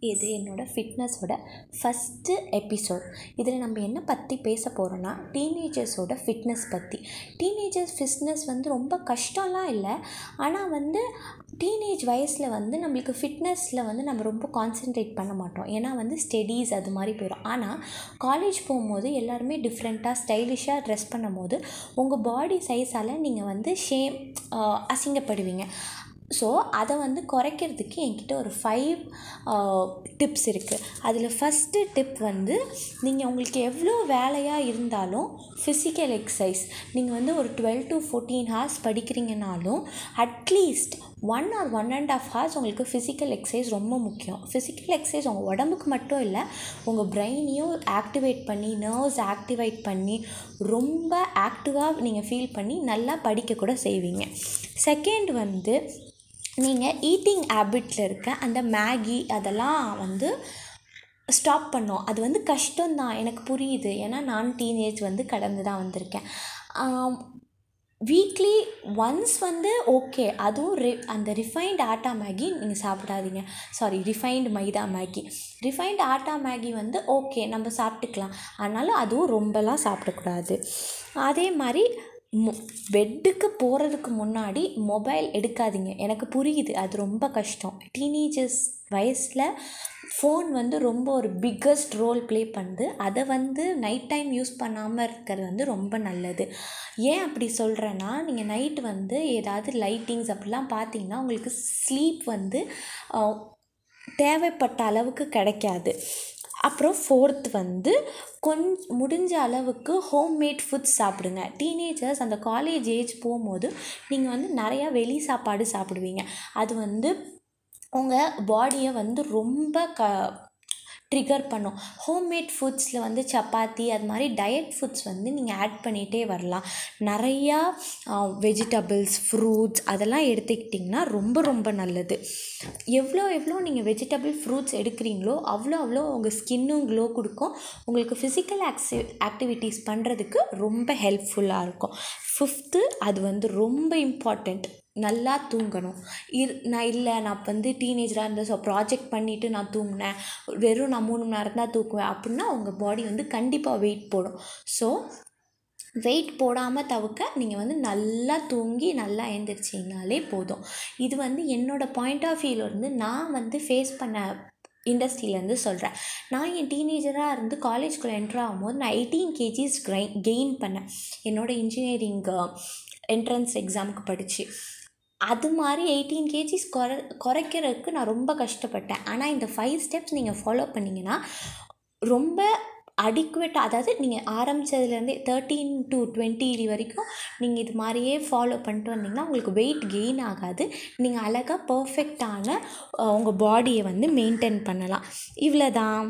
இது என்னோடய ஃபிட்னஸோட first episode இதில் நம்ம என்ன பற்றி பேச போகிறோன்னா டீனேஜர்ஸோட ஃபிட்னஸ் பற்றி டீனேஜர்ஸ் ஃபிட்னஸ் வந்து ரொம்ப கஷ்டம்லாம் இல்லை. ஆனால் வந்து டீனேஜ் வயசில் வந்து நம்மளுக்கு ஃபிட்னஸில் வந்து நம்ம ரொம்ப கான்சென்ட்ரேட் பண்ண மாட்டோம். ஏன்னா வந்து ஸ்டடீஸ் அது மாதிரி போயிடும். ஆனால் காலேஜ் போகும்போது எல்லாருமே டிஃப்ரெண்ட்டாக ஸ்டைலிஷாக ட்ரெஸ் பண்ணும்போது உங்கள் பாடி சைஸால் நீங்கள் வந்து ஷேம் அசிங்கப்படுவீங்க. ஸோ அதை வந்து குறைக்கிறதுக்கு என்கிட்ட ஒரு ஃபைவ் டிப்ஸ் இருக்குது அதில் ஃபஸ்ட்டு டிப் வந்து நீங்கள் உங்களுக்கு எவ்வளோ வேலையாக இருந்தாலும் ஃபிசிக்கல் எக்ஸசைஸ் நீங்கள் வந்து ஒரு twelve to fourteen hours படிக்கிறீங்கனாலும் at least one or one and half hours உங்களுக்கு ஃபிசிக்கல் எக்ஸசைஸ் ரொம்ப முக்கியம். ஃபிசிக்கல் எக்ஸசைஸ் உங்கள் உடம்புக்கு மட்டும் இல்லை உங்கள் பிரெயினையும் ஆக்டிவேட் பண்ணி நர்வ்ஸ் ஆக்டிவேட் பண்ணி ரொம்ப ஆக்டிவாக நீங்கள் ஃபீல் பண்ணி நல்லா படிக்க கூட செய்வீங்க. செகண்ட் வந்து நீங்கள் ஈட்டிங் ஹேபிட்டில் இருக்க அந்த மேகி அதெல்லாம் வந்து ஸ்டாப் பண்ணோம். அது வந்து கஷ்டம்தான். எனக்கு புரியுது. ஏன்னா நான் டீனேஜ் வந்து கடந்து தான் வந்திருக்கேன். வீக்லி ஒன்ஸ் வந்து ஓகே அதுவும் ரி அந்த ரிஃபைண்ட் ஆட்டா மேகி நீங்கள் சாப்பிடாதீங்க. Sorry refined maida Maggi. Refined atta Maggi வந்து ஓகே நம்ம சாப்பிட்டுக்கலாம். ஆனாலும் அதுவும் ரொம்பலாம் சாப்பிடக்கூடாது. அதே மாதிரி மொ பெட்டுக்கு போகிறதுக்கு முன்னாடி மொபைல் எடுக்காதீங்க. எனக்கு புரியுது அது ரொம்ப கஷ்டம். டீனேஜர்ஸ் வயசில் ஃபோன் வந்து ரொம்ப ஒரு பிக்கஸ்ட் ரோல் ப்ளே பண்ணுது. அதை வந்து நைட் டைம் யூஸ் பண்ணாமல் இருக்கிறது வந்து ரொம்ப நல்லது. ஏன் அப்படி சொல்கிறேன்னா நீங்கள் நைட் வந்து ஏதாவது லைட்டிங்ஸ் அப்படிலாம் பார்த்தீங்கன்னா உங்களுக்கு ஸ்லீப் வந்து தேவைப்பட்ட அளவுக்கு கிடைக்காது. அப்புறம் ஃபோர்த் வந்து கொஞ் முடிஞ்ச அளவுக்கு ஹோம்மேட் ஃபுட்ஸ் சாப்பிடுங்க. டீனேஜர்ஸ் அந்த காலேஜ் ஏஜ் போகும்போது நீங்கள் வந்து நிறையா வெளி சாப்பாடு சாப்பிடுவீங்க. அது வந்து உங்கள் பாடியை வந்து ரொம்ப க ட்ரிகர் பண்ணும். ஹோம்மேட் ஃபுட்ஸில் வந்து சப்பாத்தி அது மாதிரி டயட் ஃபுட்ஸ் வந்து நீங்கள் ஆட் பண்ணிகிட்டே வரலாம். நிறையா வெஜிடபிள்ஸ் ஃப்ரூட்ஸ் அதெல்லாம் எடுத்துக்கிட்டிங்கன்னா ரொம்ப ரொம்ப நல்லது. எவ்வளோ எவ்வளோ நீங்கள் வெஜிடபிள் ஃப்ரூட்ஸ் எடுக்கிறீங்களோ அவ்வளோ அவ்வளோ உங்கள் ஸ்கின்னும் க்ளோ கொடுக்கும். உங்களுக்கு ஃபிசிக்கல் ஆக்சி ஆக்டிவிட்டீஸ் பண்ணுறதுக்கு ரொம்ப ஹெல்ப்ஃபுல்லாக இருக்கும். ஃபிஃப்த்து அது வந்து ரொம்ப இம்பார்ட்டண்ட் நல்லா தூங்கணும். இர் நான் இல்லை நான் வந்து டீனேஜராக இருந்தேன் ஸோ ப்ராஜெக்ட் பண்ணிவிட்டு நான் தூங்கினேன். வெறும் நான் மூணு மணி நேரம் தான் தூக்குவேன். அப்படின்னா உங்கள் பாடி வந்து கண்டிப்பாக வெயிட் போடும். ஸோ வெயிட் போடாமல் தவிர்க்க நீங்கள் வந்து நல்லா தூங்கி நல்லா எழுந்திரிச்சிங்கனாலே போதும். இது வந்து என்னோடய பாயிண்ட் ஆஃப் வியூவிலேருந்து நான் வந்து ஃபேஸ் பண்ண இண்டஸ்ட்ரியிலேருந்து சொல்கிறேன் நான் என் டீனேஜராக இருந்து காலேஜ்குள்ளே என்ட்ரு ஆகும்போது நான் எயிட்டீன் கேஜிஸ் கிரை கெயின் பண்ணேன். என்னோடய இன்ஜினியரிங் என்ட்ரன்ஸ் எக்ஸாமுக்கு படித்து அது மாதிரி எயிட்டீன் கேஜிஸ் குறை குறைக்கிறதுக்கு நான் ரொம்ப கஷ்டப்பட்டேன். ஆனால் இந்த ஃபைவ் ஸ்டெப்ஸ் நீங்கள் ஃபாலோ பண்ணிங்கன்னா ரொம்ப அடிக்குவேட்டாக அதாவது நீங்கள் ஆரம்பித்ததுலேருந்தே தேர்ட்டீன் டு டுவெண்ட்டி வரைக்கும் நீங்கள் இது மாதிரியே ஃபாலோ பண்ணிட்டு வந்தீங்கன்னா உங்களுக்கு வெயிட் கெயின் ஆகாது. நீங்கள் அழகாக பர்ஃபெக்டான உங்கள் பாடியை வந்து மெயின்டைன் பண்ணலாம். இவ்வளோ தான்